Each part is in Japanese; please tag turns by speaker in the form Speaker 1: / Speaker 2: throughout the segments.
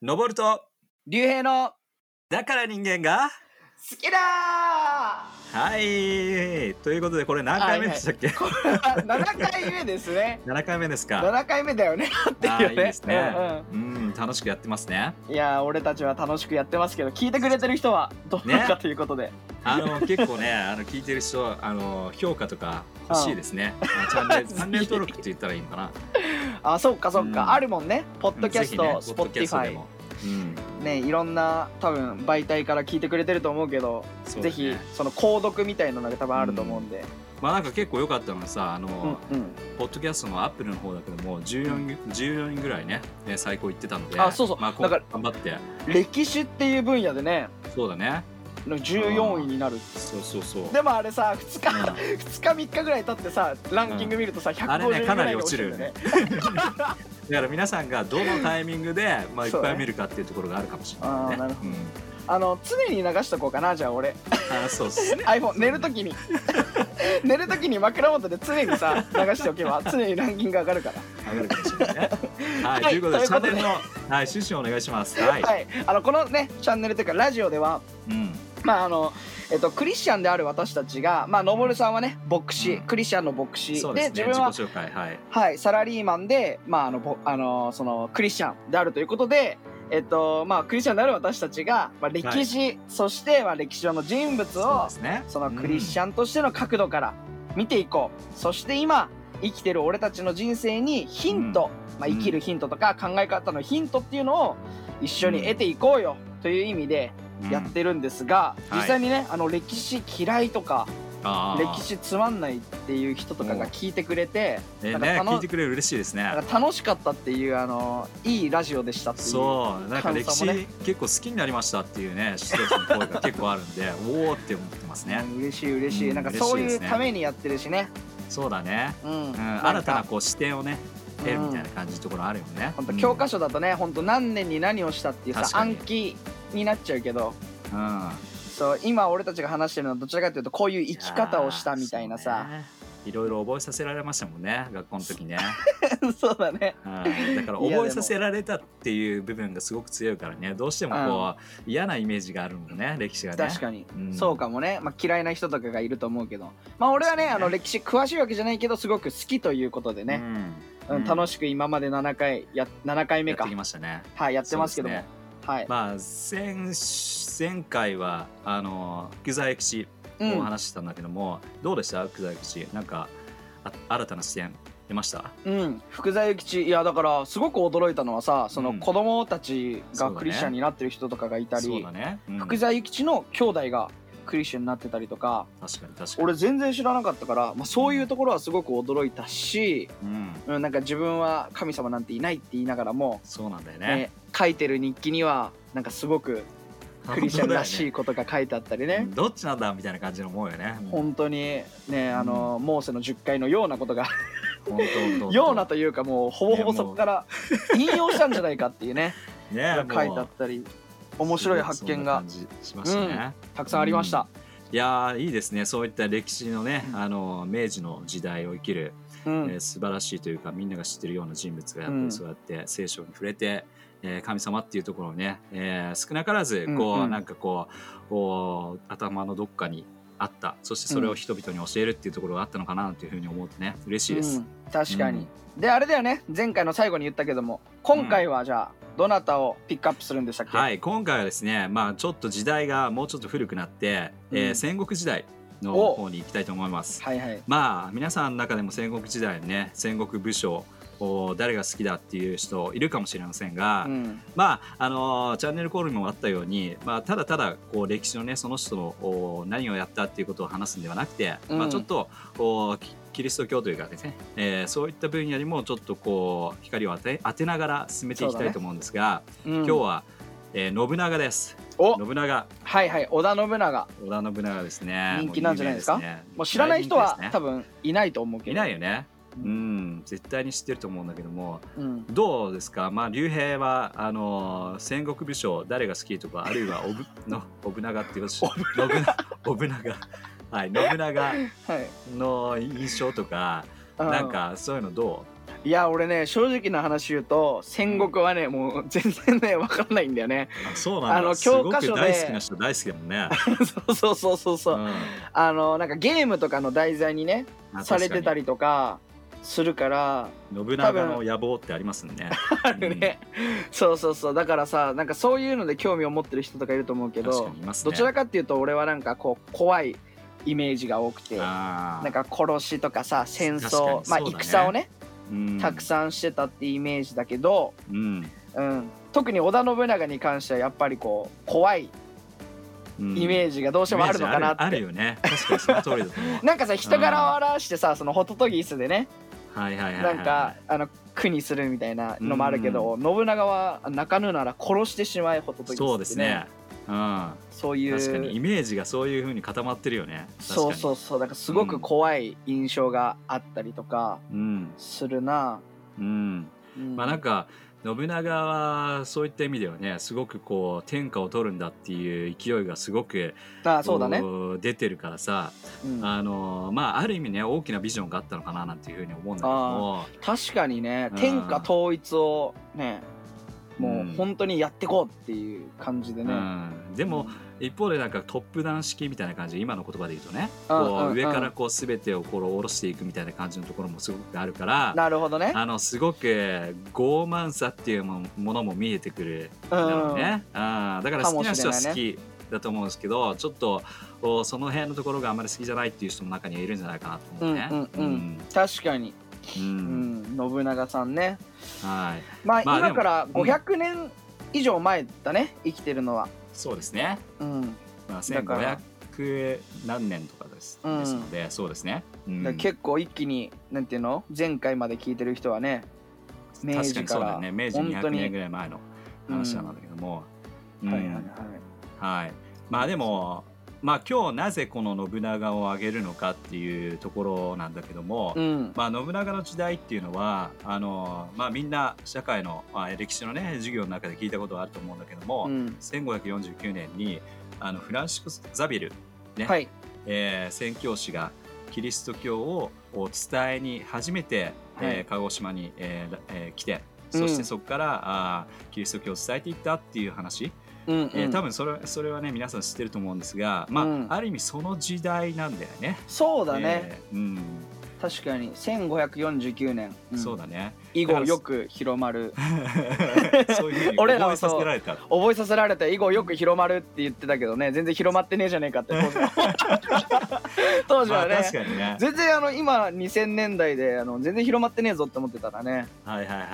Speaker 1: 登ると
Speaker 2: 竜兵の
Speaker 1: だから人間が
Speaker 2: 好きだ
Speaker 1: はい。ということでこれ何回目でしたっけ、
Speaker 2: ー7回目ですね。
Speaker 1: 7回目ですか。
Speaker 2: 7回目だよね。っていうね。
Speaker 1: いいですね。
Speaker 2: うん
Speaker 1: うん。楽しくやってますね。
Speaker 2: うんいやー俺たちは楽しくやってますけど聞いてくれてる人はどうなのかということで、
Speaker 1: あの結構ね あの聞いてる人あの評価とか欲しいですね、あチャンネルチャンネル登録って言ったらいいのかな
Speaker 2: あそっかそっか、
Speaker 1: うん。
Speaker 2: あるもんね。ポッドキャスト、
Speaker 1: Spotify うん。
Speaker 2: ねいろんな多分媒体から聞いてくれてると思うけど
Speaker 1: ね。
Speaker 2: ぜひその購読みたいなのが多分あると思うんで、
Speaker 1: まあなんか結構良かったのがさあの、
Speaker 2: うんうん。
Speaker 1: ポッドキャストの Apple の方だけども14人 ,14 人ぐらいねね最高言ってたので
Speaker 2: あそうそう。
Speaker 1: まあ、頑張って。
Speaker 2: 歴史っていう分野でね。
Speaker 1: そうだね
Speaker 2: 14位になる
Speaker 1: そうそうそう。
Speaker 2: でもあれさ2日、
Speaker 1: うん。
Speaker 2: 2日 3日ぐらい経ってさランキング見るとさ、150
Speaker 1: あれね。かなり落ちるよね。
Speaker 2: だ
Speaker 1: だから皆さんがどのタイミングで、まあ、いっぱい見るかっていうところがあるかもしれないね。
Speaker 2: あーなるほ
Speaker 1: うん。
Speaker 2: あの常に流しとこうかなじゃあ俺。
Speaker 1: あーそうっすね。
Speaker 2: iPhone 寝るときに。寝るとき に枕元で常にさ流しておけば常にランキング上がるから。
Speaker 1: 上がるかもしれないね。はい、
Speaker 2: はい
Speaker 1: ということで、チャンネルの、はい、趣旨をお願いします。はい。
Speaker 2: はい、あのこのねチャンネルというかラジオでは
Speaker 1: うん。
Speaker 2: まああのえっと、クリスチャンである私たちが、まあ、のさんはね牧師、
Speaker 1: うん
Speaker 2: クリスチャンの牧師
Speaker 1: そうですね。
Speaker 2: 自分は。
Speaker 1: はい。
Speaker 2: はい、サラリーマンで、まああのぼあのそのクリスチャンであるということで、えっとまあ、クリスチャンである私たちが、まあ、歴史、そして、まあ、歴史上の人物
Speaker 1: そう
Speaker 2: を
Speaker 1: ですね。
Speaker 2: そのクリスチ
Speaker 1: ャ
Speaker 2: ャンとしての角度から見ていこう、そして今生きてる俺たちの人生にヒント、まあ、生きるヒントとか考え方のヒントっていうのを一緒に得ていこうよという意味でやってるんですが、
Speaker 1: うん
Speaker 2: 実際にねあの歴史嫌いとか歴史つまんないっていう人とかが聞いてくれて。
Speaker 1: えね、
Speaker 2: なんか楽
Speaker 1: 聞いてくれる嬉しいですね。
Speaker 2: 楽しかったっていうあのいいラジオでしたっていう
Speaker 1: そう、なんか歴史、結構好きになりましたっていうね、人たちの声が結構あるんで、おおって思ってますね。
Speaker 2: うん嬉しい嬉しい、
Speaker 1: うん
Speaker 2: なんかそういうためにやってるしね。
Speaker 1: そうだね。
Speaker 2: うん、
Speaker 1: うん、新たなこう視点をね、得るみたいな感じのところあるよね。
Speaker 2: 本当教科書だとね本当何年に何をしたっていうさ暗記になっちゃうけど。
Speaker 1: うん。うん
Speaker 2: そう今俺たちが話してるのはどちらかというとこういう生き方をしたみたいなさ。
Speaker 1: いろいろ覚えさせられましたもんね学校の時ね、
Speaker 2: そうだね。
Speaker 1: うん、だから覚えさせられたっていう部分がすごく強いからね。どうしてもこう、嫌なイメージがあるもんね歴史がね。
Speaker 2: 確かに、
Speaker 1: うん。
Speaker 2: そうかもね、まあ、嫌いな人とかがいると思うけど。まあ俺はね
Speaker 1: ね。
Speaker 2: あの歴史詳しいわけじゃないけどすごく好きということでね、
Speaker 1: うん。
Speaker 2: うん楽しく今まで7回や7回目か。
Speaker 1: やってきましたね。
Speaker 2: はいやってますけども、
Speaker 1: ね
Speaker 2: はい、
Speaker 1: まあ前前回はあの福沢諭吉
Speaker 2: うん。
Speaker 1: をお話ししたんだけども、どうでした？福沢諭吉。なんかあ新たな視点出ました？
Speaker 2: うん、福沢諭吉。いやだからすごく驚いたのはさその
Speaker 1: うん。
Speaker 2: 子供たちがクリスチャンになってる人とかがいたり、
Speaker 1: そうだね、うん。
Speaker 2: 福沢諭吉の兄弟がクリスチャンになってたりとか
Speaker 1: 確かに確かに。
Speaker 2: 俺全然知らなかったから、まあ、そういうところはすごく驚いたし、
Speaker 1: うん。
Speaker 2: うん、なんか自分は神様なんていないって言いながらも、
Speaker 1: そうなんだよね。
Speaker 2: ね書いてる日記にはなんかすごくクリスチャンらしいことが書いてあったりね。
Speaker 1: どっちなんだみたいな感じの思うよね。
Speaker 2: 本当にねあの、モーセの10回のようなことがようなというかもうほぼほぼそこから引用したんじゃないかっていうね。
Speaker 1: ね
Speaker 2: が書いてあったり面白い発見が。
Speaker 1: しましたね。
Speaker 2: たくさんありました。
Speaker 1: いやーいいですね。そういった歴史のねあの明治の時代を生きる、
Speaker 2: うん。
Speaker 1: えー素晴らしいというかみんなが知ってるような人物がやっぱ
Speaker 2: うん。
Speaker 1: りそうやって聖書に触れて、えー神様っていうところをね、えー少なからずこう、
Speaker 2: うん。うん
Speaker 1: なんかこう頭のどっかにあった。そしてそれを人々に教えるっていうところがあったのかなというふうに思うとね嬉しいです。
Speaker 2: うん確かに、であれだよね。前回の最後に言ったけども今回はじゃあどなたをピックアップするんでしたっけ、
Speaker 1: はい、今回はですね、まあ、ちょっと時代がもうちょっと古くなって、えー
Speaker 2: うん。
Speaker 1: 戦国時代の
Speaker 2: お
Speaker 1: 方に行きたいと思います。
Speaker 2: はいはい。
Speaker 1: まあ皆さんの中でも戦国時代ね戦国武将お誰が好きだっていう人いるかもしれませんが、
Speaker 2: うん。
Speaker 1: まああのーチャンネルコールにもあったように、まあ、ただただこう歴史のねその人のお何をやったっていうことを話すんではなくて、
Speaker 2: うん。
Speaker 1: まあ、ちょっとおキキリスト教というかですね、えーそういった分野にもちょっとこう光を当て当てながら進めていきたいと思うんですが、
Speaker 2: うん。
Speaker 1: 今日は、えー信長です。
Speaker 2: お。
Speaker 1: 信長。
Speaker 2: はいはい織田信長。
Speaker 1: 織田信長ですね。
Speaker 2: 人気なんじゃないですか？
Speaker 1: ね。
Speaker 2: もう知らない人は
Speaker 1: ね。
Speaker 2: 多分いないと思うけど。
Speaker 1: いないよね
Speaker 2: う
Speaker 1: うん絶対に知ってると思うんだけども
Speaker 2: うん。
Speaker 1: どうですか？まあ竜兵はあのー戦国武将誰が好きとかあるいはおぶ の信長っていう信長信長はい信長
Speaker 2: はい。
Speaker 1: の印象とか
Speaker 2: う
Speaker 1: なんかそういうのど
Speaker 2: いいや俺ね正直な話言うと戦国はねもう全然ね分からないんだよね。
Speaker 1: あそうなんだ。
Speaker 2: あの教科書で。
Speaker 1: 大好きな人大好きだもんね。
Speaker 2: そうそうそうそうそう、
Speaker 1: ん。
Speaker 2: あのなんかゲームとかの題材にね
Speaker 1: あ
Speaker 2: されてた
Speaker 1: 確
Speaker 2: りとかするから
Speaker 1: 信長の野望ってありますね。
Speaker 2: あるね、そうそうそう。だからさなんかそういうので興味を持ってる人とかいると思うけ
Speaker 1: 確
Speaker 2: ど
Speaker 1: ね。
Speaker 2: どちらかっていうと俺はなんかこう怖いイメージが多くてなんか殺しとかさ戦争まあ戦をね。
Speaker 1: うん。
Speaker 2: たくさんしてたってイメージだけど、
Speaker 1: うん。
Speaker 2: うん、特に織田信長に関してはやっぱりこう怖い
Speaker 1: うん。
Speaker 2: イメージがどうしてもあるのかなって、
Speaker 1: イメージあるあるよね。確かにその通りだと思う。
Speaker 2: なんかさ人柄を表してさそのホトトギスでね
Speaker 1: はいはいはいはい。
Speaker 2: なんかあの苦にするみたいなのもあるけど、信長は泣かぬなら殺してしまえホトトギスって、ね、
Speaker 1: そうですね。うん。
Speaker 2: そういう。
Speaker 1: 確かにイメージがそういう風に固まってるよね。
Speaker 2: そうそううそう。だからすごく怖い印象があったりとか
Speaker 1: うん。
Speaker 2: するな、
Speaker 1: うん。
Speaker 2: うん。
Speaker 1: まあなんか信長はそういった意味ではねすごくこう天下を取るんだっていう勢いがすごく
Speaker 2: あそうだね、
Speaker 1: 出てるからさ
Speaker 2: うん。
Speaker 1: あのまあある意味ね大きなビジョンがあったのかななんていうふうに思うんだけども。
Speaker 2: 確かにね
Speaker 1: うん。
Speaker 2: 天下統一をねも
Speaker 1: う
Speaker 2: うん。本当にやってこうっていう感じでね、
Speaker 1: うん、でも一方でなんかトップダウン式みたいな感じで今の言葉で言うとね。
Speaker 2: うん
Speaker 1: こ
Speaker 2: うんう
Speaker 1: うん。上からこう全てをこう下ろしていくみたいな感じのところもすごくあるから
Speaker 2: なるほどね。
Speaker 1: あのすごく傲慢さっていうもものも見えてくる
Speaker 2: うん。
Speaker 1: だろうね、あーだから好きな人は好きだと思うんですけどちょっとその辺のところがあんまり好きじゃないっていう人も中にはいるんじゃないかなと思うね。
Speaker 2: うんうんうん確かに、
Speaker 1: う
Speaker 2: うん。ん。信長さんね。
Speaker 1: はい。
Speaker 2: まあ、
Speaker 1: まあ
Speaker 2: 今から
Speaker 1: でも
Speaker 2: 500年以上前だね生きてるのは
Speaker 1: そうですね、
Speaker 2: うん。
Speaker 1: まあ、
Speaker 2: だから。
Speaker 1: 1500何年とかです,、
Speaker 2: うん
Speaker 1: ですのでそうですね。うん。
Speaker 2: 結構一気になんていうの？前回まで聞いてる人はね明
Speaker 1: 確かに
Speaker 2: 治から
Speaker 1: そうだよね。明治200
Speaker 2: 本当に
Speaker 1: 年ぐらい前の話なんだけども、うん。
Speaker 2: はいはいはい。
Speaker 1: はい、まあでもまあ今日なぜこの信長を挙げるのかっていうところなんだけども、
Speaker 2: うん。
Speaker 1: まあ、信長の時代っていうのはあの、まあ、みんな社会の、まあ、歴史のね授業の中で聞いたことがあると思うんだけども、
Speaker 2: うん。
Speaker 1: 1549年にあのフランシスコ・ザビル、ね
Speaker 2: はい。
Speaker 1: えー宣教師がキリスト教をを伝えに初めて、えー
Speaker 2: はい。
Speaker 1: 鹿児島に、えーえー来て
Speaker 2: うん。
Speaker 1: そしてそこから、あーキリスト教を伝えていったっていう話、
Speaker 2: うんうん。
Speaker 1: えー多分それそれはね皆さん知ってると思うんですが、まあ
Speaker 2: うん。
Speaker 1: ある意味その時代なんだよね。
Speaker 2: そうだね、
Speaker 1: えーうん、
Speaker 2: 確かに。1549年、うん。
Speaker 1: そうだね。
Speaker 2: 以後よく広まる
Speaker 1: そういう
Speaker 2: 俺らは
Speaker 1: 覚えさせられた。
Speaker 2: 覚えさせられて以後よく広まるって言ってたけどね全然広まってねえじゃねえかって 当時はね、
Speaker 1: 確かにね。
Speaker 2: 全然あの今2000年代であの全然広まってねえぞって思ってたらね
Speaker 1: はいはいはい。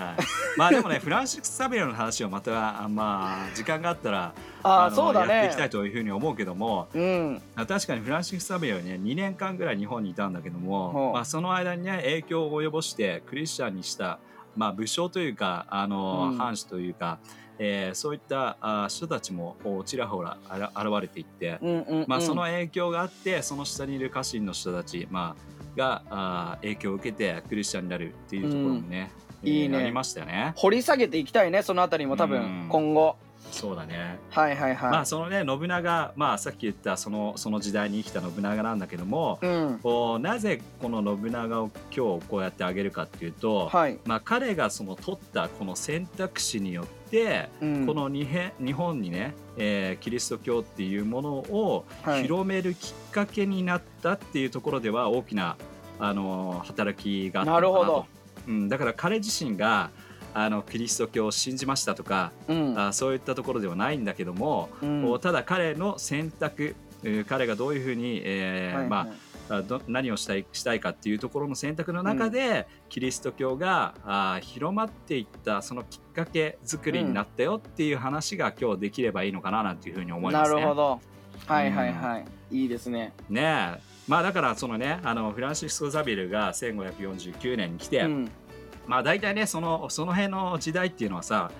Speaker 1: まあでもねフランシス・サビルの話をまたあまあ時間があったらの
Speaker 2: ああそうだ
Speaker 1: やっていきたい
Speaker 2: ね
Speaker 1: というふうに思うけども。
Speaker 2: うん
Speaker 1: あ確かにフランシス・サビルはね2年間ぐらい日本にいたんだけど
Speaker 2: ほ
Speaker 1: も、
Speaker 2: う
Speaker 1: まあ、その間にね影響を及ぼしてクリスチャンにした、まあ、武将というかあの、
Speaker 2: うん。
Speaker 1: 藩士というか、えーそういったあ人たちもちらほら現れていって、
Speaker 2: うんうん、うん、
Speaker 1: まあ、その影響があってその下にいる家臣の人たち、まあ、があ影響を受けてクリスチャンになるっていうところもね、
Speaker 2: うん。いいね。
Speaker 1: ありましたよね。
Speaker 2: 掘り下げていきたいねそのあたりも多
Speaker 1: うん。
Speaker 2: 分今後
Speaker 1: そうだね。
Speaker 2: はいはいはい、
Speaker 1: まあそのね信長、まあ、さっき言ったそのその時代に生きた信長なんだけども、
Speaker 2: うん。
Speaker 1: こうなぜこの信長を今日こうやってあげるかっていうと、
Speaker 2: はい、
Speaker 1: まあ、彼がその取ったこの選択肢によって、
Speaker 2: うん、
Speaker 1: この日へ日本にね、えーキリスト教っていうものを
Speaker 2: はい。
Speaker 1: 広めるきっかけになったっていうところでは大きな、あの働きがあったのかなと。
Speaker 2: なるほど。
Speaker 1: うん、だから彼自身があのキリスト教を信じましたとか、
Speaker 2: うん。
Speaker 1: あそういったところではないんだけども、
Speaker 2: うん。
Speaker 1: ただ彼の選択えー彼がどういうふうに、えー
Speaker 2: はい
Speaker 1: まあ、あど何をしたいしたいかっていうところの選択の中で、キリスト教があ広まっていったそのきっかけ作りになったよっていう話が今日できればいいのかななんていうふうに思いますね。
Speaker 2: なるほど。はいはいはい、いいですね。
Speaker 1: ねえ。まあだからそのねあのフランシスコ・ザビルが1549年に来て、
Speaker 2: うん
Speaker 1: まあ大体ねそのその辺の時代っていうのはさ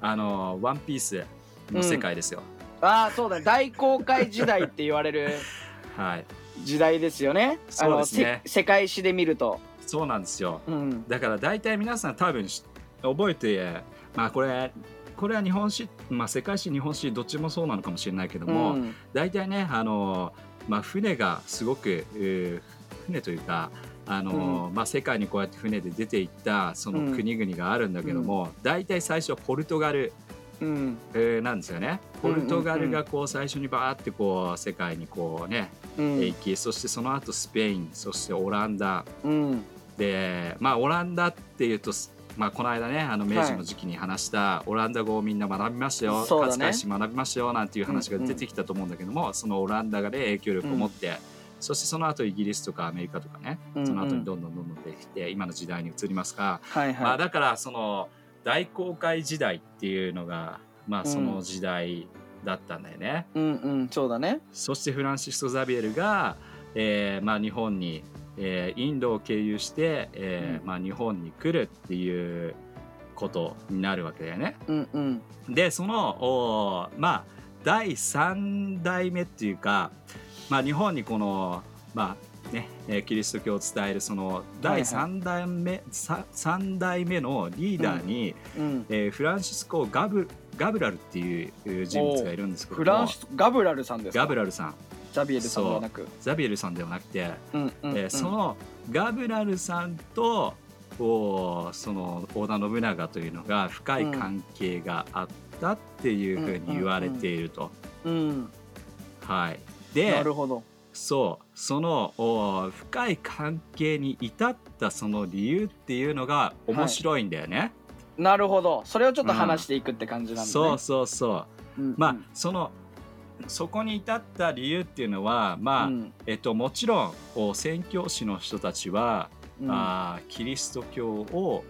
Speaker 1: あのワンピースの世界ですよ。
Speaker 2: ああそうだね。大航海時代って言われる
Speaker 1: はい。
Speaker 2: 時代ですよね。あ
Speaker 1: そう
Speaker 2: の
Speaker 1: ですね。
Speaker 2: せ世界史で見ると。
Speaker 1: そうなんですよ。
Speaker 2: うん。
Speaker 1: だから大体皆さん多分し覚えてまあこれこれは日本史、まあ、世界史日本史どっちもそうなのかもしれないけども、
Speaker 2: うん。
Speaker 1: 大体ねあの、まあ、船がすごく、えー船というか、あの、まあ、世界にこうやって船で出ていったその国々があるんだけども、大体最初はポルトガル、
Speaker 2: うん。
Speaker 1: えーなんですよね。ポルトガルがこう最初にバーってこう世界にこうね、
Speaker 2: うん。
Speaker 1: 行きそしてその後スペインそしてオランダ。
Speaker 2: うん。
Speaker 1: でまあオランダっていうとまあ、この間ねあの明治の時期に話したオランダ語をみんな学びましたよ、勝海舟学びましたよなんていう話が出てきたと思うんだけども、そのオランダがね影響力を持って、そしてその後イギリスとかアメリカとかね、
Speaker 2: うん
Speaker 1: その後にどんどんどんどん出てきて今の時代に移りますが、
Speaker 2: はい
Speaker 1: まあ、
Speaker 2: はい
Speaker 1: だからその大航海時代っていうのが、まあ、その時代だったんだよね。
Speaker 2: うん。うんそうだね。
Speaker 1: そしてフランシスコ・ザビエルが、えーまあ、日本に、えーインドを経由して、えー
Speaker 2: うん。
Speaker 1: まあ、日本に来るっていうことになるわけだよね。
Speaker 2: うんうん。
Speaker 1: でそのおーまあ第3代目っていうか、まあ、日本にこの、まあねえーキリスト教を伝えるその第3代目、さ三代目のリーダーに、
Speaker 2: うん
Speaker 1: えーフランシスコ・ガブガブラルっていう人物がいるんですけども。
Speaker 2: フランシスガブラルさんですか？
Speaker 1: ガブラルさん。
Speaker 2: ザビエルさんではなく。
Speaker 1: ザビエルさんではなくて、
Speaker 2: うんうんうん。
Speaker 1: えーそのガブラルさんとおーその織田信長というのが深い関係があったっていうふうに言われていると。
Speaker 2: うん。
Speaker 1: はい、
Speaker 2: な
Speaker 1: で
Speaker 2: るほど。
Speaker 1: そうそのおー深い関係に至ったその理由っていうのが面白いんだよね。
Speaker 2: なるほど。それをちょっと話していくって感じなんだね。
Speaker 1: そうそうそう。
Speaker 2: うん
Speaker 1: まあそのそこに至った理由っていうのはまあ、
Speaker 2: うん。
Speaker 1: えっと、もちろんこう宣教師の人たちは、
Speaker 2: うん。
Speaker 1: あーキリスト教を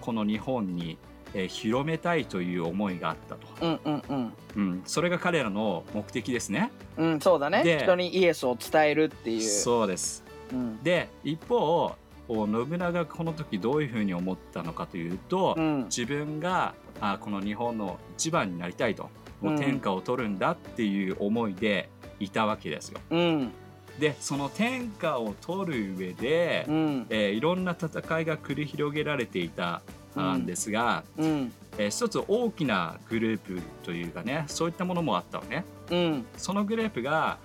Speaker 1: この日本に、えー広めたいという思いがあったと、
Speaker 2: うんうんうん。
Speaker 1: うん、それが彼らの目的ですね。
Speaker 2: うんそうだね。
Speaker 1: で
Speaker 2: 人にイエスを伝えるっていう。
Speaker 1: そうです。
Speaker 2: うん。
Speaker 1: で一方信長がこの時どういうふうに思ったのかというと、
Speaker 2: うん。
Speaker 1: 自分があこの日本の一番になりたいと。もう天下を取るんだっていう思いでいたわけですよ。
Speaker 2: うん。
Speaker 1: でその天下を取る上で、
Speaker 2: うん。
Speaker 1: えーいろんな戦いが繰り広げられていた
Speaker 2: うん
Speaker 1: んですが、
Speaker 2: うん。
Speaker 1: えー一つ大きなグループというかねそういったものもあったのね。
Speaker 2: うん。
Speaker 1: そのグループが、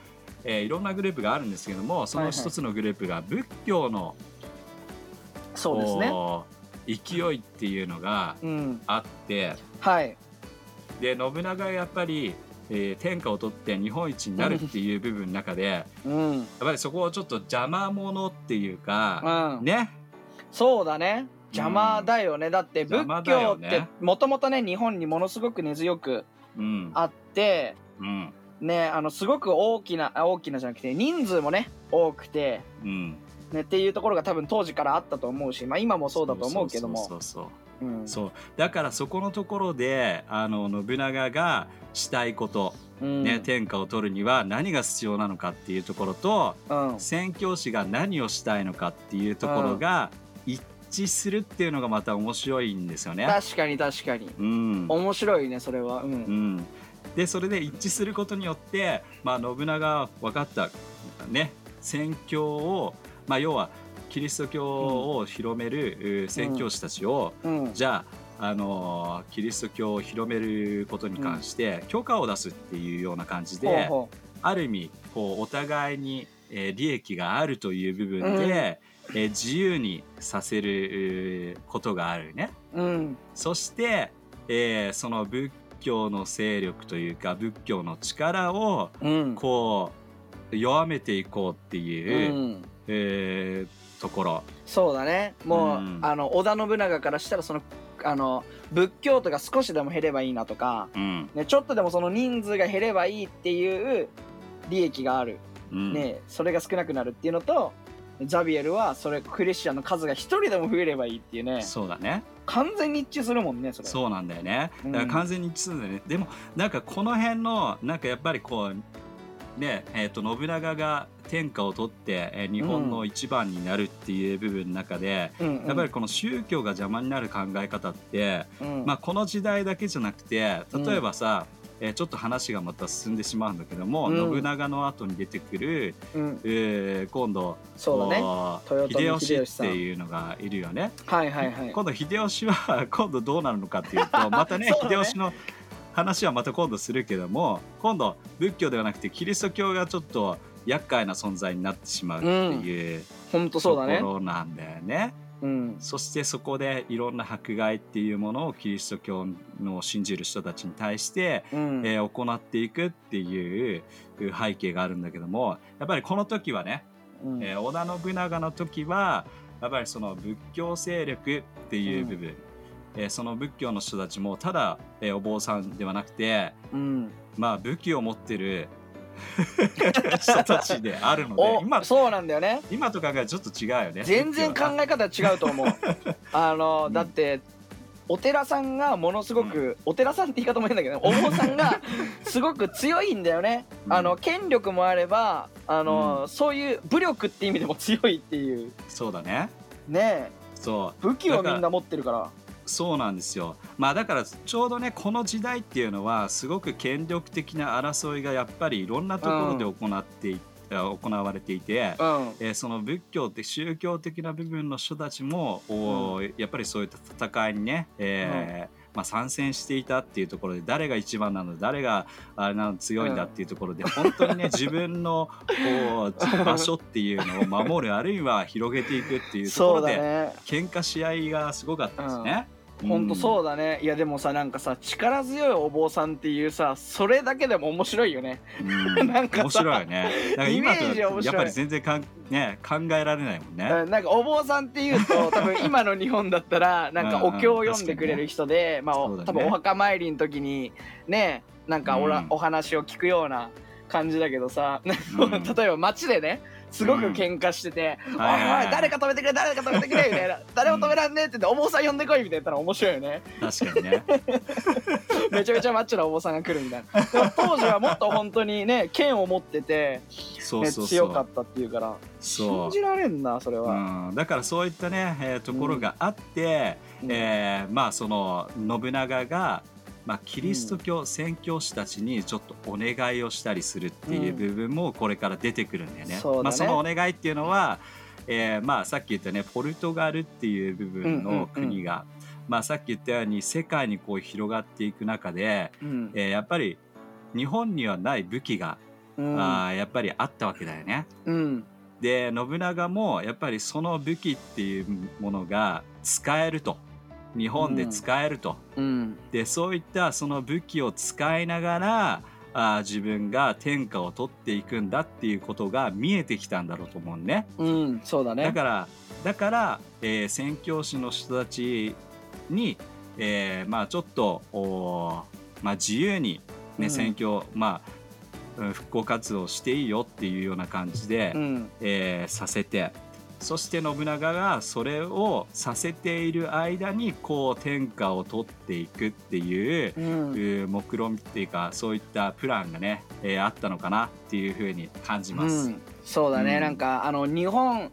Speaker 1: えーいろんなグループがあるんですけどもその一つのグループが仏教の、
Speaker 2: そうですね。
Speaker 1: 勢いっていうのが
Speaker 2: うん。
Speaker 1: あって
Speaker 2: はい。
Speaker 1: で信長がやっぱり、えー天下を取って日本一になるっていう部分の中でや
Speaker 2: うん。
Speaker 1: っぱりそこをちょっと邪魔者っていうか、
Speaker 2: うん。
Speaker 1: ね。
Speaker 2: そうだね邪魔だよね。だって仏教ってもともとね。日本にものすごく根強く
Speaker 1: うん。
Speaker 2: あって
Speaker 1: うん。
Speaker 2: ねあのすごく大きなあ大きなじゃなくて人数もね多くて
Speaker 1: うん。
Speaker 2: ねっていうところが多分当時からあったと思うしまあ今もそうだと思うけども。
Speaker 1: そうだからそこのところであの信長がしたいこと、
Speaker 2: うん。
Speaker 1: ね天下を取るには何が必要なのかっていうところと
Speaker 2: うん。
Speaker 1: 宣教師が何をしたいのかっていうところが一致するっていうのがまた面白いんですよね。
Speaker 2: 確かに確かに。
Speaker 1: うん。
Speaker 2: 面白いねそれは。うん。
Speaker 1: うん、でそれで一致することによって、まあ、信長は分かったね宣教を、まあ、要はキリスト教を広める、う宣教師たちを、
Speaker 2: うん。
Speaker 1: じゃあ、あのーキリスト教を広めることに関して許可を出すっていうような感じで、
Speaker 2: ほうほ
Speaker 1: ある意味こうお互いに、えー利益があるという部分で、えー自由にさせるえーことがあるね。
Speaker 2: ううん。
Speaker 1: そして、えーその仏教の勢力というか仏教の力を
Speaker 2: うん。
Speaker 1: こう弱めていこうって
Speaker 2: う
Speaker 1: いう、
Speaker 2: ん。
Speaker 1: えーところ。
Speaker 2: そうだね。もう、
Speaker 1: うん。
Speaker 2: あの織田信長からしたらそのあの仏教徒が少しでも減ればいいなとか、
Speaker 1: うん。
Speaker 2: ね、ちょっとでもその人数が減ればいいっていう利益がある、
Speaker 1: うん。
Speaker 2: ね、それが少なくなるっていうのとザビエルはそれクリスチャンの数が一人でも増えればいいっていうね。
Speaker 1: そうだね。
Speaker 2: 完全に一致するもんねそれ。
Speaker 1: そうなんだよね。
Speaker 2: うん。
Speaker 1: だから完全に一致するんだよね、でもなんかこの辺のなんかやっぱりこうねえー、と信長が天下を取って、えー日本の一番になるっていう部分の中で、
Speaker 2: うんうん。
Speaker 1: やっぱりこの宗教が邪魔になる考え方って、
Speaker 2: うん。
Speaker 1: まあ、この時代だけじゃなくて例えばさ、えーちょっと話がまた進んでしまうんだけども、
Speaker 2: うん。
Speaker 1: 信長の後に出てくる、
Speaker 2: うん。
Speaker 1: えー今度
Speaker 2: そうだね。
Speaker 1: 秀吉っていうのがいるよね。
Speaker 2: はいはいはい。
Speaker 1: 今度秀吉は 今度どうなるのかっていうと またね
Speaker 2: ね。
Speaker 1: 秀吉の話はまた今度するけども今度仏教ではなくてキリスト教がちょっと厄介な存在になってしまうっていう、
Speaker 2: うほんとそうだね。
Speaker 1: ところなんだよね。
Speaker 2: うん。
Speaker 1: そしてそこでいろんな迫害っていうものをキリスト教の信じる人たちに対して、
Speaker 2: うん。
Speaker 1: えー行っていくっていう背景があるんだけどもやっぱりこの時はね、
Speaker 2: うん。
Speaker 1: えー織田信長の時はやっぱりその仏教勢力っていう部分、えーその仏教の人たちもただ、えーお坊さんではなくて
Speaker 2: うん。
Speaker 1: まあ武器を持ってる 人たちであるので
Speaker 2: お
Speaker 1: 今
Speaker 2: そうなんだよね。
Speaker 1: 今と考えるとちょっと違うよね。
Speaker 2: 全然考え方違うと思う。あの
Speaker 1: うん。
Speaker 2: だってお寺さんがものすごく、お寺さんって言い方も変だけどお坊さんが すごく強いんだよね、
Speaker 1: うん。
Speaker 2: あの権力もあればあの、そういう武力って意味でも強いっていう。
Speaker 1: そうだね。
Speaker 2: ねえ。
Speaker 1: そう。
Speaker 2: 武器をみんな持ってるから
Speaker 1: そうなんですよ。まあだからちょうどねこの時代っていうのはすごく権力的な争いがやっぱりいろんなところで行ってい、行われていて、
Speaker 2: うん。
Speaker 1: えーその仏教って宗教的な部分の人たちも、おやっぱりそういった戦いにね、えーまあ、参戦していたっていうところで誰が一番なの誰があれなの強いんだっていうところで、本当にね 自分のこう場所っていうのを守るあるいは広げていくっていうところで、
Speaker 2: ね。
Speaker 1: 喧嘩し合いがすごかったですね。
Speaker 2: ほん。と
Speaker 1: う
Speaker 2: そうだね。いやでもさなんかさ力強いお坊さんっていうさそれだけでも面白いよね。
Speaker 1: ん。うん。
Speaker 2: なんかさ
Speaker 1: 面白いよね。なんか今と
Speaker 2: イメージ面白い。
Speaker 1: やっぱり全然かん、ね、考えられないもんね。
Speaker 2: うんなんかお坊さんっていうと 多分今の日本だったらなんかお経を読んでくれる人で、まあ、お
Speaker 1: そうだね。
Speaker 2: 多分お墓参りの時にねなんかおら、
Speaker 1: うん。
Speaker 2: お話を聞くような感じだけどさ、
Speaker 1: うん。
Speaker 2: 例えば街でねすごく喧嘩してて「お
Speaker 1: い
Speaker 2: おい誰か止めてくれ誰か止めてくれ」みたいな「誰も止めらんねえ」って言って「お坊さん呼んでこい」みたいな言ったら面白いよね。
Speaker 1: 確かにね。
Speaker 2: めちゃめちゃマッチョなお坊さんが来るみたいな。でも当時はもっと本当にね剣を持ってて、ね、
Speaker 1: そうそうそう。
Speaker 2: 強かったっていうから信じられんなそれは。
Speaker 1: うん、だからそういったね、えーところがあって、
Speaker 2: うん。
Speaker 1: えーまあその信長が、まあ、キリスト教宣教師たちにちょっとお願いをしたりするっていう部分もこれから出てくるんだよね。
Speaker 2: そうだね。
Speaker 1: まあ、そのお願いっていうのは、えーまあ、さっき言ったねポルトガルっていう部分の国が、まあ、さっき言ったように世界にこう広がっていく中で、
Speaker 2: うん。
Speaker 1: えーやっぱり日本にはない武器が、
Speaker 2: うん。
Speaker 1: あーやっぱりあったわけだよね。
Speaker 2: うん。
Speaker 1: で信長もやっぱりその武器っていうものが使えると日本で使えると、
Speaker 2: うん。
Speaker 1: でそういったその武器を使いながらあー自分が天下を取っていくんだっていうことが見えてきたんだろうと思うね。
Speaker 2: うんそうだね。
Speaker 1: だからだから、えー宣教師の人たちに、えーまあちょっとおーまあ、自由に、ね
Speaker 2: うん。
Speaker 1: 宣教まあうん復興活動していいよっていうような感じで、
Speaker 2: うん。
Speaker 1: えーさせてそして信長がそれをさせている間にこう天下を取っていくっていう
Speaker 2: う、ん。
Speaker 1: 目論見っていうかそういったプランがね、えーあったのかなっていうふうに感じます。
Speaker 2: うん。そうだね、
Speaker 1: うん。
Speaker 2: なんかあの日本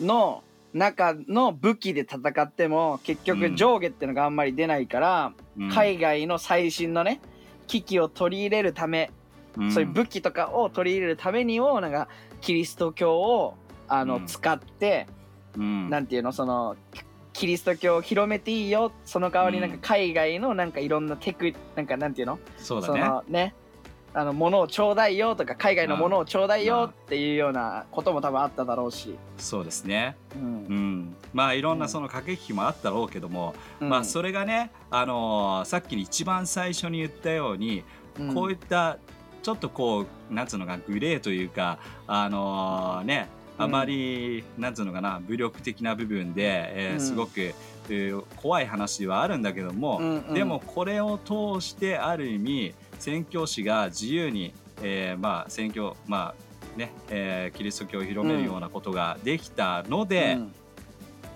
Speaker 2: の中の武器で戦っても結
Speaker 1: うん。
Speaker 2: 局上下っていうのがあんまり出ないから、
Speaker 1: うん。
Speaker 2: 海外の最新のね機器を取り入れるため、
Speaker 1: ん。
Speaker 2: そういう武器とかを取り入れるためにをなんかキリスト教をあの、
Speaker 1: うん。
Speaker 2: 使って
Speaker 1: うん。
Speaker 2: なんていうの？そのキリスト教を広めていいよ。その代わりなんか
Speaker 1: うん
Speaker 2: 海外のなんかいろんなテクなんかなんていうの？そ
Speaker 1: そうだね。
Speaker 2: のねあの物をちょうだいよとか海外のものをちょうだいよっていうようなことも多分あっただろうし、
Speaker 1: そうですね。
Speaker 2: うん。
Speaker 1: うん、まあいろんなその駆け引きもあったろうけども、まあそれがね、あのーさっき一番最初に言ったように、
Speaker 2: うん。
Speaker 1: こういったちょっとこうなんつうのかグレーというかあのーねあまり、なんつうのかな武力的な部分で、えー
Speaker 2: うん。
Speaker 1: すごく、えー怖い話はあるんだけども、
Speaker 2: うんうん。
Speaker 1: でもこれを通してある意味宣教師が自由に、えーまあ宣教まあね、えーキリスト教を広めるようなことができたので、
Speaker 2: うん。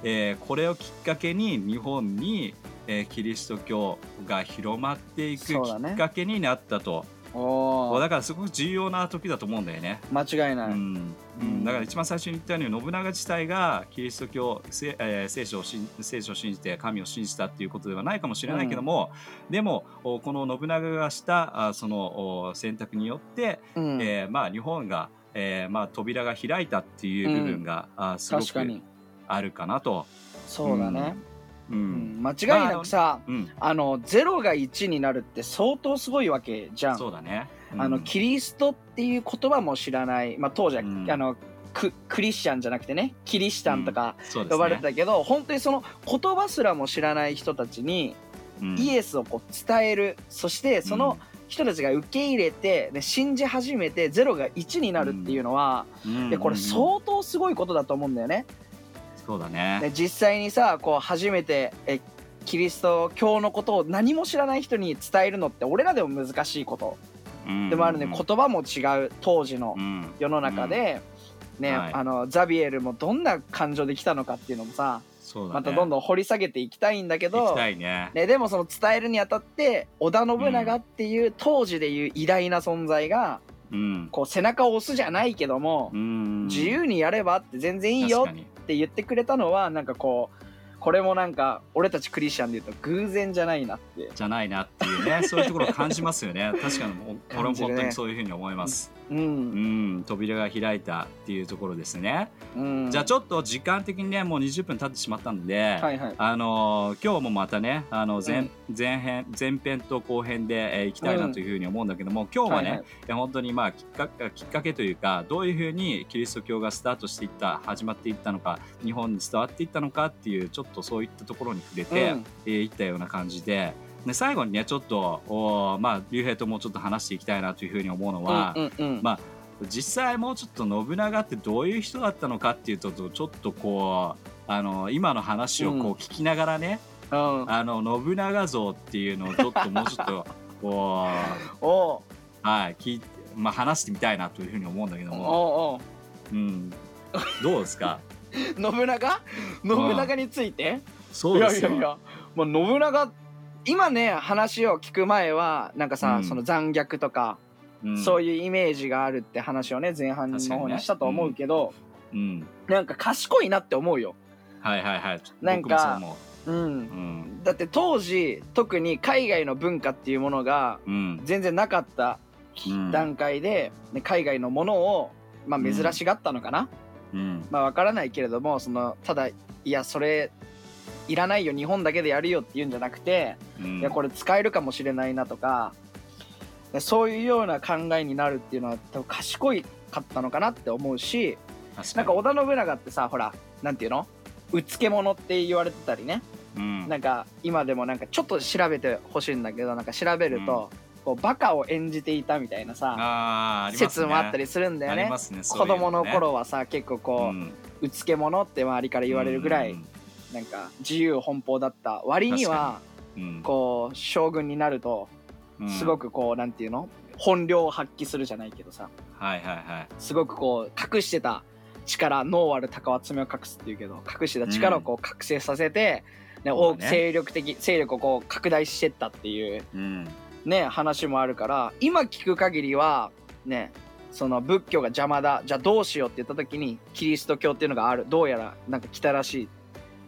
Speaker 1: えーこれをきっかけに日本に、えーキリスト教が広まっていくきっかけになったと、
Speaker 2: おー
Speaker 1: だからすごく重要な時だと思うんだよね。
Speaker 2: 間違いない、
Speaker 1: うんうん、だから一番最初に言ったように信長自体がキリスト教、せえー聖書を信聖書を信じて神を信じたっていうことではないかもしれないけども、でもおこの信長がしたあそのお選択によって、
Speaker 2: うん。
Speaker 1: えーまあ、日本が、えーまあ、扉が開いたっていう部分が、あすごくあるかなと。
Speaker 2: そうだね、
Speaker 1: う
Speaker 2: うん。ん間違いなくさ、
Speaker 1: うん、
Speaker 2: あの0が1になるって相当すごいわけじゃん。
Speaker 1: そうだね。
Speaker 2: あのキリストっていう言葉も知らない、まあ、当時は、
Speaker 1: うん。
Speaker 2: あのククリスチャンじゃなくてね。キリシタンとか呼ばれて
Speaker 1: ね
Speaker 2: たけど、本当にその言葉すらも知らない人たちに
Speaker 1: うん。
Speaker 2: イエスをこう伝える。そしてその人たちが受け入れて、で信じ始めてゼロが1になるっていうのは、
Speaker 1: うん。
Speaker 2: でこれ
Speaker 1: うん
Speaker 2: 相当すごいことだと思うんだよね。
Speaker 1: そうだね。
Speaker 2: で実際にさこう初めてえキリスト教のことを何も知らない人に伝えるのって俺らでも難しいこと。でもあるね、
Speaker 1: うん。
Speaker 2: 言葉も違う当時の
Speaker 1: うん。
Speaker 2: 世の中で、ね、
Speaker 1: はい。
Speaker 2: あのザビエルもどんな感情で来たのかっていうのもさ
Speaker 1: ね。
Speaker 2: またどんどん掘り下げていきたいんだけど、
Speaker 1: ね。
Speaker 2: ね、でもその伝えるにあたって織田信長っていう当時でいう偉大な存在が
Speaker 1: うん。
Speaker 2: こう背中を押すじゃないけども、
Speaker 1: うん。
Speaker 2: 自由にやればって全然いいよっ
Speaker 1: 確かに
Speaker 2: て言ってくれたのはなんかこうこれもなんか俺たちクリスチャンで言うと偶然じゃないなって。
Speaker 1: じゃないなっていうね。そういうところを感じますよね。確かに俺も本当にそういうふうに思います
Speaker 2: う
Speaker 1: うんん扉が開いたっていうところですね、
Speaker 2: うん。
Speaker 1: じゃあちょっと時間的にねもう20分経ってしまったので、
Speaker 2: はいはい。
Speaker 1: あのー今日もまたねあの前,、
Speaker 2: うん。
Speaker 1: 前編前編と後編で、えー行きたいなというふうに思うんだけども、今日はね、
Speaker 2: はいはい。
Speaker 1: や本当にまあきっかけきっかけというかどういうふうにキリスト教がスタートしていった始まっていったのか日本に伝わっていったのかっていうちょっとそういったところに触れて、
Speaker 2: うん。
Speaker 1: えーいったような感じで。で最後にねちょっとおーまあ竜兵ともうちょっと話していきたいなというふうに思うのは、
Speaker 2: うんうんうん。
Speaker 1: まあ実際もうちょっと信長ってどういう人だったのかっていうとちょっとこうあの今の話をこう
Speaker 2: うん
Speaker 1: 聞きながらね、
Speaker 2: うん。
Speaker 1: あの信長像っていうのをちょっともうちょっと こ
Speaker 2: おう。
Speaker 1: うはい聞まあ、話してみたいなというふうに思うんだけども、
Speaker 2: おう
Speaker 1: ん、どうですか？
Speaker 2: 信長？信長について？
Speaker 1: そうですよ。
Speaker 2: いやいやいや。もう信長今ね話を聞く前はなんかさ、
Speaker 1: うん。
Speaker 2: その残虐とか、
Speaker 1: うん、
Speaker 2: そういうイメージがあるって話をね前半の方にしたと思うけど、
Speaker 1: うん、
Speaker 2: なんか賢いなって思うよ。
Speaker 1: はいはいはい。
Speaker 2: なんかうん。だって当時特に海外の文化っていうものが
Speaker 1: うん。
Speaker 2: 全然なかった
Speaker 1: うん。
Speaker 2: 段階で、ね、海外のものを、まあ、珍しがったのかな、
Speaker 1: うん。
Speaker 2: まあわからないけれどもそのただいやそれいらないよ日本だけでやるよって言うんじゃなくて、
Speaker 1: うん。
Speaker 2: いやこれ使えるかもしれないなとかでそういうような考えになるっていうのは多分賢いかったのかなって思うし
Speaker 1: 確
Speaker 2: なんか織田信長ってさほらなんていうの？うつけ者って言われてたりね。
Speaker 1: うん。
Speaker 2: なんか今でもなんかちょっと調べてほしいんだけどなんか調べると、こうバカを演じていたみたいなさ、
Speaker 1: ね。
Speaker 2: 説もあったりするんだよね。
Speaker 1: ありますね
Speaker 2: 子供の
Speaker 1: は
Speaker 2: 頃はさ結構こう、うつけ者って周りから言われるぐらい、なんか自由奔放だった。割には
Speaker 1: うん。
Speaker 2: こう将軍になると
Speaker 1: うん。
Speaker 2: すごくこうなんていうの？本領を発揮するじゃないけどさ。
Speaker 1: はいはいはい。
Speaker 2: すごくこう隠してた力脳ある鷹は爪を隠すっていうけど隠してた力をこう覚醒させて、ね
Speaker 1: そうだね。
Speaker 2: 勢力的勢力をこう拡大してったっていう
Speaker 1: うん。
Speaker 2: ね話もあるから今聞く限りはねその仏教が邪魔だじゃあどうしようって言った時にキリスト教っていうのがある。どうやらなんか来たらしい。で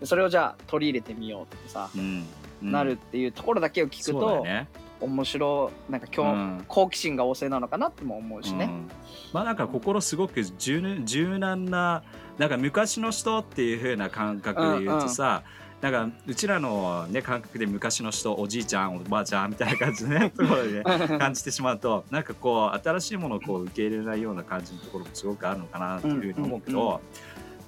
Speaker 2: それをじゃあ取り入れてみようってさ、
Speaker 1: うん。
Speaker 2: なるっていうところだけを聞くと、
Speaker 1: ね。
Speaker 2: 面白なんか今日、
Speaker 1: うん。
Speaker 2: 好奇心が旺盛なのかなっても思うしね。
Speaker 1: うん。まあなんか心すごく柔軟柔軟ななんか昔の人っていう風な感覚で言うとさ、なんかうちらのね感覚で昔の人おじいちゃんおばあちゃんみたいな感じのね ところで、ね、感じてしまうとなんかこう新しいものをこう受け入れないような感じのところもすごくあるのかなっていうふうに思うけど、
Speaker 2: うんうん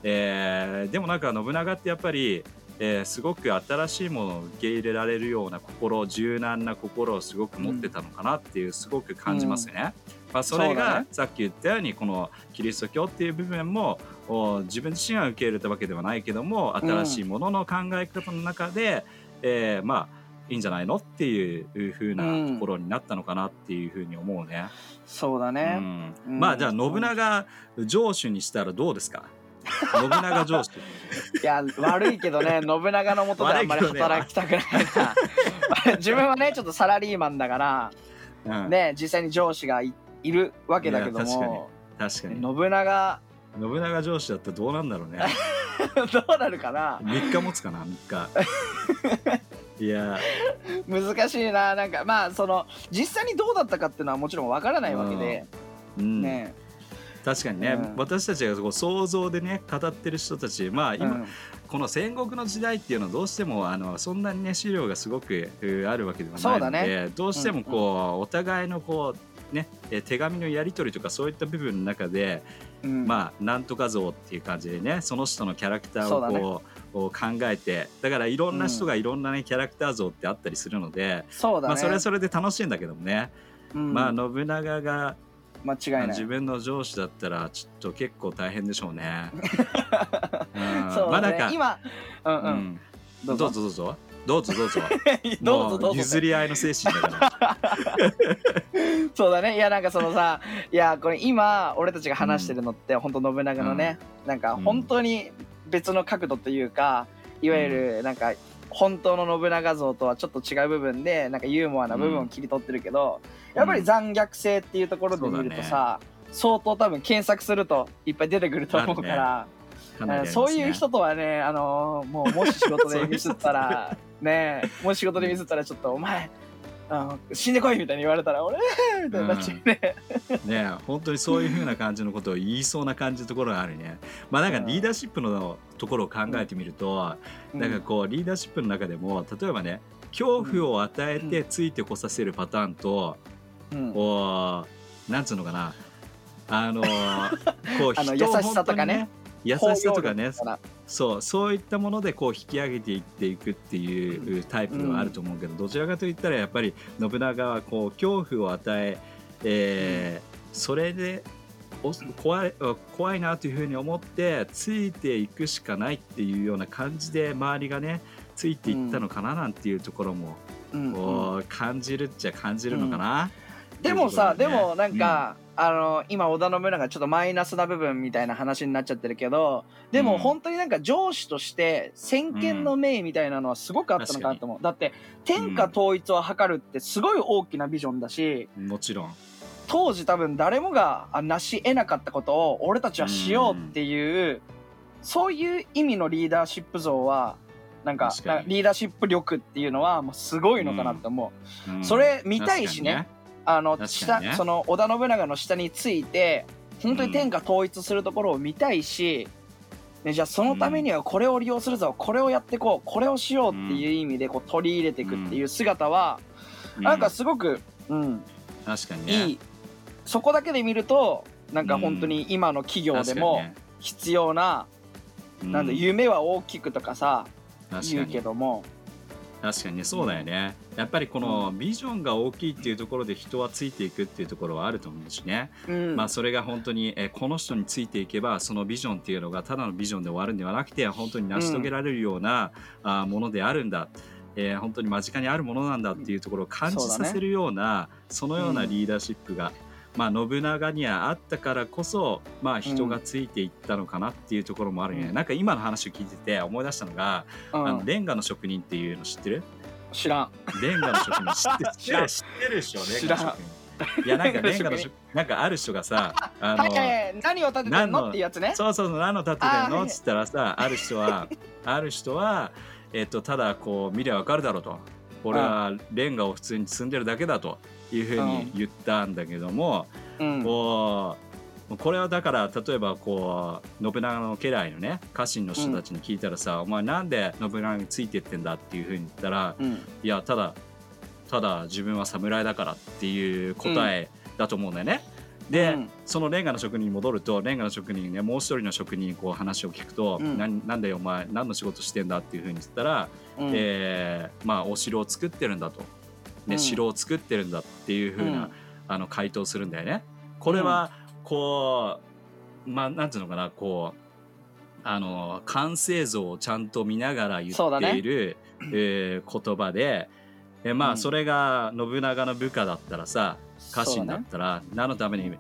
Speaker 1: えーでもなんか信長ってやっぱり、えーすごく新しいものを受け入れられるような心柔軟な心をすごく持ってたのかなっていうすごく感じますね。まあ、それがさっき言ったようにこのキリスト教っていう部分もお自分自身は受け入れたわけではないけども新しいものの考え方の中で、えーまあいいんじゃないのっていう風なところになったのかなっていうふうに思うね。
Speaker 2: そうだ
Speaker 1: う
Speaker 2: ね。
Speaker 1: ん。
Speaker 2: うん。
Speaker 1: まあじゃあ信長上手にしたらどうですか？信長上手
Speaker 2: いや悪いけどね 信長のもとであんまり働きたくないな。自分はねちょっとサラリーマンだから
Speaker 1: うん。
Speaker 2: ね実際に上司がいいるわけだけど
Speaker 1: いや確かにかに。
Speaker 2: 信長
Speaker 1: 信長上司だったらどうなんだろうね。
Speaker 2: どうなるかな
Speaker 1: ？3日持つかな3日。いや。
Speaker 2: 難しいななんか。まあその実際にどうだったかっていうのはもちろんわからないわけで、
Speaker 1: うん。
Speaker 2: ね
Speaker 1: 確かにね、
Speaker 2: うん。
Speaker 1: 私たちがこう想像でね語ってる人たちまあ今、
Speaker 2: うん。
Speaker 1: この戦国の時代っていうのはどうしてもあのそんなにね資料がすごくうあるわけではないので
Speaker 2: ね。
Speaker 1: どうしてもこう、お互いのこうねえー手紙のやり取りとかそういった部分の中で、
Speaker 2: うん。
Speaker 1: まあなんとか像っていう感じでねその人のキャラクターをこうを考えてだからいろんな人がいろんなね、キャラクター像ってあったりするので、
Speaker 2: そうだね、
Speaker 1: まあそれはそれで楽しいんだけどもね、
Speaker 2: うん。
Speaker 1: まあ信長が
Speaker 2: 間違いない。
Speaker 1: 自分の上司だったらちょっと結構大変でしょうね。うん。
Speaker 2: そう
Speaker 1: まあなんか、
Speaker 2: 今うん
Speaker 1: う
Speaker 2: うん、
Speaker 1: ん、
Speaker 2: どうぞ
Speaker 1: どうぞ。どうぞどうぞ。どうぞ
Speaker 2: どうぞ。
Speaker 1: 譲り合いの精神だから。
Speaker 2: そうだね。いやなんかそのさいやこれ今俺たちが話してるのって、本当信長のね、なんか本当に別の角度というかいわゆるなんか本当の信長像とはちょっと違う部分でなんかユーモアな部分を切り取ってるけど、やっぱり残虐性っていうところで見るとさ、相当多分検索するといっぱい出てくると思うから、
Speaker 1: ね。
Speaker 2: そういう人とはね、あのーもうもし仕事でミスったら ねもし仕事でミスったらちょっとお前あの死んでこいみたいに言われたら俺みたいになっちゃうね。
Speaker 1: ね本当にそういう風な感じのことを言いそうな感じのところがあるね。まあなんかリーダーシップのところを考えてみると、なんかこうリーダーシップの中でも例えばね恐怖を与えてついてこさせるパターンと、
Speaker 2: うん。
Speaker 1: こうなんつうのかな。あの こう
Speaker 2: あの
Speaker 1: 人を
Speaker 2: 優しさとかね
Speaker 1: 優しさとかねそうそういったものでこう引き上げていっていくっていうタイプではあると思うけど、どちらかといったらやっぱり信長はこう恐怖を与ええーそれでお怖い怖いなというふうに思ってついていくしかないっていうような感じで周りがねついていったのかななんていうところも
Speaker 2: うん。うん。
Speaker 1: こう感じるっちゃ感じるのかな。
Speaker 2: でもさ、
Speaker 1: っていうところね。
Speaker 2: でもなんか、あの今織田信長ちょっとマイナスな部分みたいな話になっちゃってるけどでも
Speaker 1: うん。
Speaker 2: 本当になんか上司として先見の明みたいなのはすごくあったのかなと思う、だって天下統一を図るってすごい大きなビジョンだし
Speaker 1: もちろん。
Speaker 2: 当時多分誰もがあ成し得なかったことを俺たちはしようっていう、そういう意味のリーダーシップ像はなんかリーダーシップ力っていうのはもうすごいのかなって思う、
Speaker 1: うん。
Speaker 2: それ見たいしね。
Speaker 1: 確か
Speaker 2: あの
Speaker 1: 確か
Speaker 2: 下、その織田信長の下について本当に天下統一するところを見たいし、ね、じゃあそのためにはこれを利用するぞ、これをやってこう。これをしようっていう意味でこう取り入れていくっていう姿は、
Speaker 1: に
Speaker 2: なんかすごく、うん、
Speaker 1: 確かにね。
Speaker 2: いい。そこだけで見るとなんか本当に今の企業でも必要な、なんだ
Speaker 1: 言
Speaker 2: 夢は大きくとかさ、言うけども、
Speaker 1: 確かにねそうだよね。やっぱりこのビジョンが大きいっていうところで人はついていくっていうところはあると思うしね、
Speaker 2: うん。
Speaker 1: まあそれが本当にえこの人についていけばそのビジョンっていうのがただのビジョンで終わるんではなくて本当に成し遂げられるような、あものであるんだ、えー本当に間近にあるものなんだっていうところを感じさせるようなそのようなリーダーシップが、まあ、信長にはあったからこそ、まあ、人がついていったのかなっていうところもあるね、
Speaker 2: うん。
Speaker 1: なんか今の話を聞いてて思い出したのが、
Speaker 2: うん。
Speaker 1: あのレンガの職人っていうの知ってる？
Speaker 2: 知らん。
Speaker 1: レンガの職人知って
Speaker 2: 知
Speaker 1: ってるでしょレンガの職人。いやなんかレンガの職なんかある人がさあの、
Speaker 2: はいはいはい。何を立ててん
Speaker 1: 何の
Speaker 2: のっていうやつね。
Speaker 1: そうそう何の立ててんの？っつったらさある人はある人はえっとただこう見りゃわかるだろうと俺はレンガを普通に積んでるだけだというふうに言ったんだけども、
Speaker 2: うん。
Speaker 1: こうこれはだから例えばこう信長の家来のね家臣の人たちに聞いたらさ、お前なんで信長についてってんだっていうふうに言ったら、
Speaker 2: うん。
Speaker 1: いやただただ自分は侍だからっていう答えだと思うんだよね。で、
Speaker 2: うん。
Speaker 1: そのレンガの職人に戻るとレンガの職人にねもう一人の職人にこう話を聞くと「
Speaker 2: うん。
Speaker 1: なんなんだよお前何の仕事してんだ?」っていうふうに言ったら、
Speaker 2: うん。
Speaker 1: えーまあお城を作ってるんだと、ね
Speaker 2: うん。
Speaker 1: 城を作ってるんだっていうふうな、
Speaker 2: うん。
Speaker 1: あの回答するんだよね。これはこうまあなんていうのかなこうあの完成像をちゃんと見ながら言っている、えー言葉で、えま
Speaker 2: うん。
Speaker 1: あそれが信長の部下だったらさ家臣だ
Speaker 2: そう
Speaker 1: ったら何のために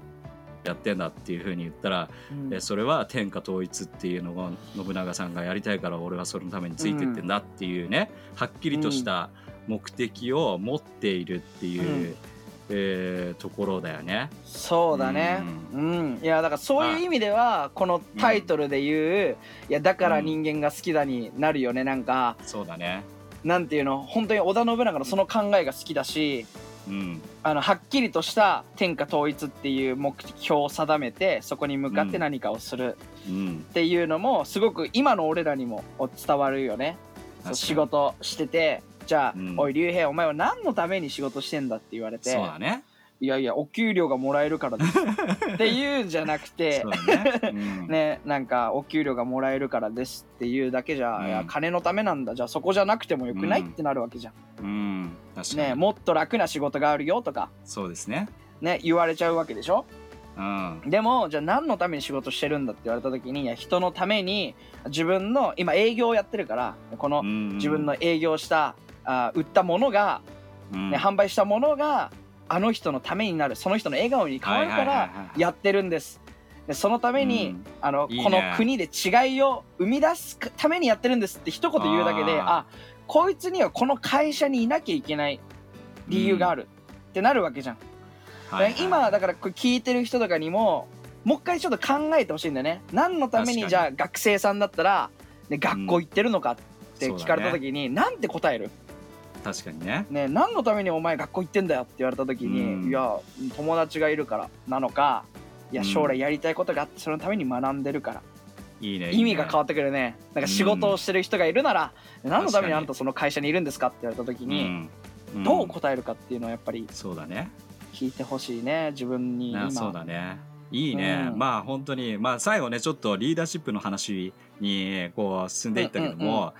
Speaker 1: やってんだっていうふうに言ったら、
Speaker 2: うん。
Speaker 1: えそれは天下統一っていうのを信長さんがやりたいから俺はそれのためについてってんだっていうね、はっきりとした目的を持っているっていう、
Speaker 2: うん。
Speaker 1: えーところだよね。
Speaker 2: そうだね。うん、いやだからそういう意味ではこのタイトルで言う「いやだから人間が好きだ」になるよねなんか。
Speaker 1: そうだね。
Speaker 2: なんていうの？本当に織田信長のその考えが好きだし
Speaker 1: うん。
Speaker 2: あのはっきりとした天下統一っていう目標を定めてそこに向かって何かをする
Speaker 1: うん。
Speaker 2: っていうのもすごく今の俺らにも伝わるよねそう仕事しててじゃあ、
Speaker 1: うん
Speaker 2: おい竜兵お前は何のために仕事してんだって言われて
Speaker 1: そうだね。
Speaker 2: いやいやお給料がもらえるからです。っていうんじゃなくて
Speaker 1: ね。うん。
Speaker 2: ね、なんかお給料がもらえるからですっていうだけじゃ、
Speaker 1: うん。
Speaker 2: いや金のためなんだ。じゃあそこじゃなくてもよくない、
Speaker 1: うん。
Speaker 2: ってなるわけじゃん、
Speaker 1: うん。
Speaker 2: ね、もっと楽な仕事があるよとか、
Speaker 1: そうですね。
Speaker 2: ね、言われちゃうわけでしょ？
Speaker 1: うん。
Speaker 2: でもじゃあ何のために仕事してるんだって言われた時にいや人のために自分の今営業をやってるからこの自分の営業したあ売ったものが、
Speaker 1: うん、
Speaker 2: ね、販売したものがあの人のためになるその人の笑顔に変わるから
Speaker 1: はい
Speaker 2: やってるんです。でそのために、
Speaker 1: うん。
Speaker 2: あの
Speaker 1: ね。
Speaker 2: この国で違いを生み出すためにやってるんですって一言言うだけで
Speaker 1: あ
Speaker 2: こいつにはこの会社にいなきゃいけない理由がある、ってなるわけじゃん、
Speaker 1: はいはい。
Speaker 2: 今だからこれ聞いてる人とかにももう一回ちょっと考えてほしいんだよね。何のため
Speaker 1: に
Speaker 2: に。じゃあ学生さんだったら、ね、学校行ってるのかって聞かれた時に、なんて答える？
Speaker 1: 確かにね。
Speaker 2: ね何のためにお前学校行ってんだよって言われた時に、
Speaker 1: うん。
Speaker 2: いや友達がいるからなのかいや
Speaker 1: うん。
Speaker 2: 将来やりたいことがあってそのために学んでるから、
Speaker 1: いいね。
Speaker 2: 意味が変
Speaker 1: わ
Speaker 2: わってくるね。なんか仕事をしてる人がいるなら、何のためにあなたその会社にいるんですかって言われた時に、
Speaker 1: うん。
Speaker 2: どう答えるかっていうのをやっぱり
Speaker 1: そうだね。
Speaker 2: 聞いてほしいね自分に今。
Speaker 1: なそうだね。いいね、
Speaker 2: うん。
Speaker 1: まあ本当にまあ最後ねちょっとリーダーシップの話にこう進んでいったけども、
Speaker 2: うんうんうん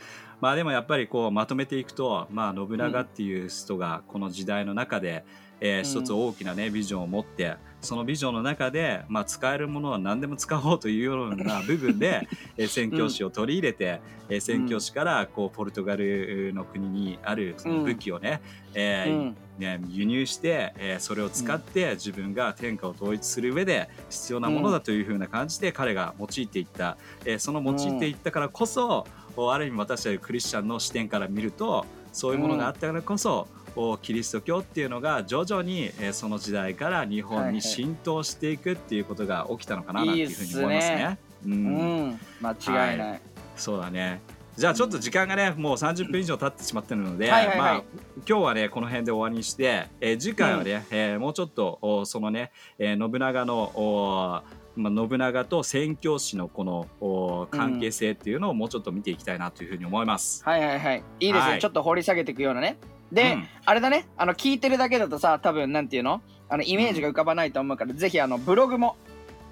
Speaker 1: まあでもやっぱりこうまとめていくと、まあ、信長っていう人がこの時代の中で、えー一つ大きなねビジョンを持ってそのビジョンの中で、まあ、使えるものは何でも使おうというような 部分で、えー宣教師を取り入れて、えー宣教師からこうポルトガルの国にあるその武器をね、えー
Speaker 2: うん。
Speaker 1: ね、輸入して、えーそれを使って自分が天下を統一する上で必要なものだというふうな感じで彼が用いていった、えーその用いていったからこそ、おある意味私たちクリスチャンの視点から見るとそういうものがあったからこそ、おキリスト教っていうのが徐々に、えーその時代から日本に浸透していくっていうことが起きたのかななんていうふうに思いますね。う
Speaker 2: うん。ん、間違いない、
Speaker 1: そうだね。じゃあちょっと時間がねもう30分以上経ってしまってるので、
Speaker 2: はいはいはい。
Speaker 1: まあ今日はねこの辺で終わりにして、えー次回はね、えーもうちょっとおそのね、えー信長のおまあ、信長と宣教師のこのお関係性っていうのをもうちょっと見ていきたいなというふうに思います。
Speaker 2: はいはいはい。いいですね、
Speaker 1: はい。
Speaker 2: ちょっと掘り下げていくようなね。で、
Speaker 1: うん。
Speaker 2: あれだね。あの聞いてるだけだとさ多分なんていうの？あのイメージが浮かばないと思うから、ぜひあのブログも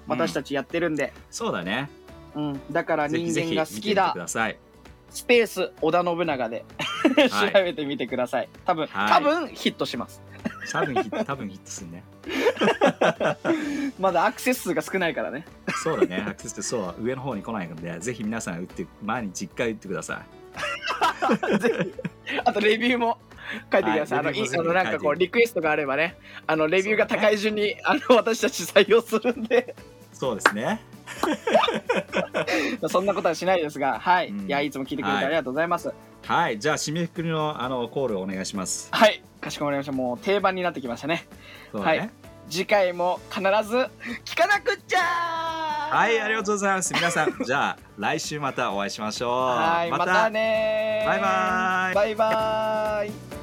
Speaker 2: 私たちやってるんで、
Speaker 1: そうだね。
Speaker 2: うん。だから人
Speaker 1: ぜひぜひ
Speaker 2: 間が好きだ。
Speaker 1: 見てみてください。
Speaker 2: スペース織田信長で。
Speaker 1: はい。
Speaker 2: 調べてみてください。多分、
Speaker 1: はい。
Speaker 2: 多分ヒットします
Speaker 1: 多分ヒット多分ヒットするね。
Speaker 2: まだアクセス数が少ないからね。
Speaker 1: そうだね。アクセスってそう上の方に来ないので、ぜひ皆さん打って毎日1回打ってください。
Speaker 2: ぜひ。あとレビューも書いてください、
Speaker 1: はい
Speaker 2: あのいあのなんかこうリクエストがあればね。あのレビューが高い順に、あの私たち採用するんで。
Speaker 1: そうですね。
Speaker 2: そんなことはしないですが。はい、
Speaker 1: うん。
Speaker 2: いやいつも聞いてくれて
Speaker 1: はい。
Speaker 2: ありがとうございます。
Speaker 1: はい、じゃあ締めくくりのあのコールをお願いします。
Speaker 2: はい、かしこまりました。もう定番になってきましたね。
Speaker 1: ね。
Speaker 2: はい。次回も必ず聞かなくっちゃ
Speaker 1: はい、ありがとうございます。皆さん、じゃあ来週またお会いしましょう。
Speaker 2: はいまた。ね
Speaker 1: バイバイ。
Speaker 2: バイバイ